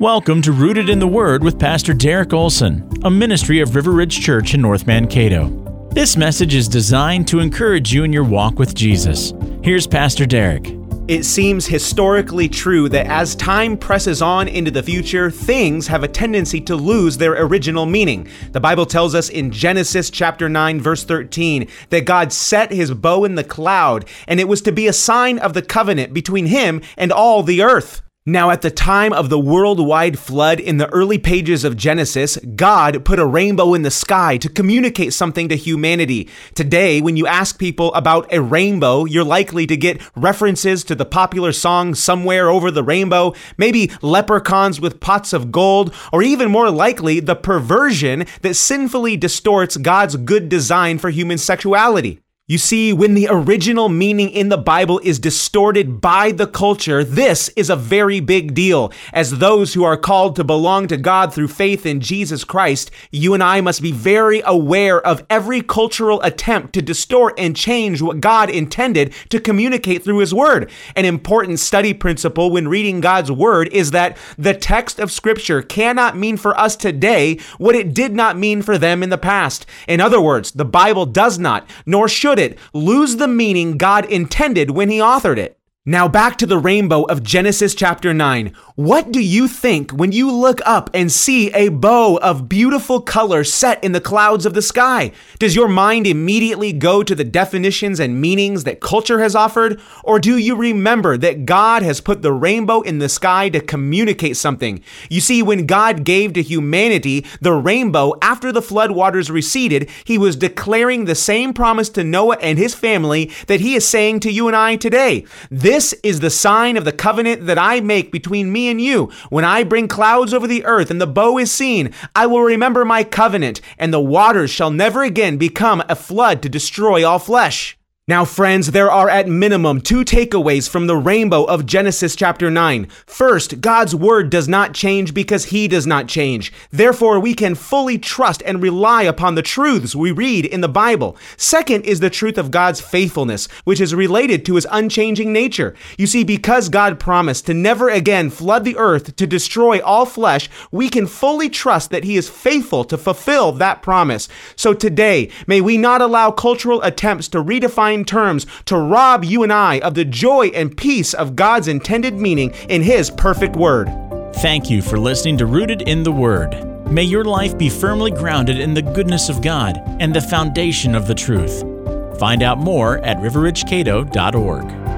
Welcome to Rooted in the Word with Pastor Derek Olson, a ministry of River Ridge Church in North Mankato. This message is designed to encourage you in your walk with Jesus. Here's Pastor Derek. It seems historically true that as time presses on into the future, things have a tendency to lose their original meaning. The Bible tells us in Genesis chapter 9 verse 13 that God set his bow in the cloud and it was to be a sign of the covenant between him and all the earth. Now, at the time of the worldwide flood in the early pages of Genesis, God put a rainbow in the sky to communicate something to humanity. Today, when you ask people about a rainbow, you're likely to get references to the popular song Somewhere Over the Rainbow, maybe leprechauns with pots of gold, or even more likely, the perversion that sinfully distorts God's good design for human sexuality. You see, when the original meaning in the Bible is distorted by the culture, this is a very big deal. As those who are called to belong to God through faith in Jesus Christ, you and I must be very aware of every cultural attempt to distort and change what God intended to communicate through His Word. An important study principle when reading God's Word is that the text of Scripture cannot mean for us today what it did not mean for them in the past. In other words, the Bible does not, nor should it lose the meaning God intended when he authored it. Now back to the rainbow of Genesis chapter 9. What do you think when you look up and see a bow of beautiful color set in the clouds of the sky? Does your mind immediately go to the definitions and meanings that culture has offered? Or do you remember that God has put the rainbow in the sky to communicate something? You see, when God gave to humanity the rainbow after the flood waters receded, he was declaring the same promise to Noah and his family that he is saying to you and I today. This this is the sign of the covenant that I make between me and you. When I bring clouds over the earth and the bow is seen, I will remember my covenant, and the waters shall never again become a flood to destroy all flesh. Now, friends, there are at minimum two takeaways from the rainbow of Genesis chapter 9. First, God's word does not change because he does not change. Therefore, we can fully trust and rely upon the truths we read in the Bible. Second is the truth of God's faithfulness, which is related to his unchanging nature. You see, because God promised to never again flood the earth to destroy all flesh, we can fully trust that he is faithful to fulfill that promise. So today, may we not allow cultural attempts to redefine terms to rob you and I of the joy and peace of God's intended meaning in His perfect Word. Thank you for listening to Rooted in the Word. May your life be firmly grounded in the goodness of God and the foundation of the truth. Find out more at riverridgecato.org.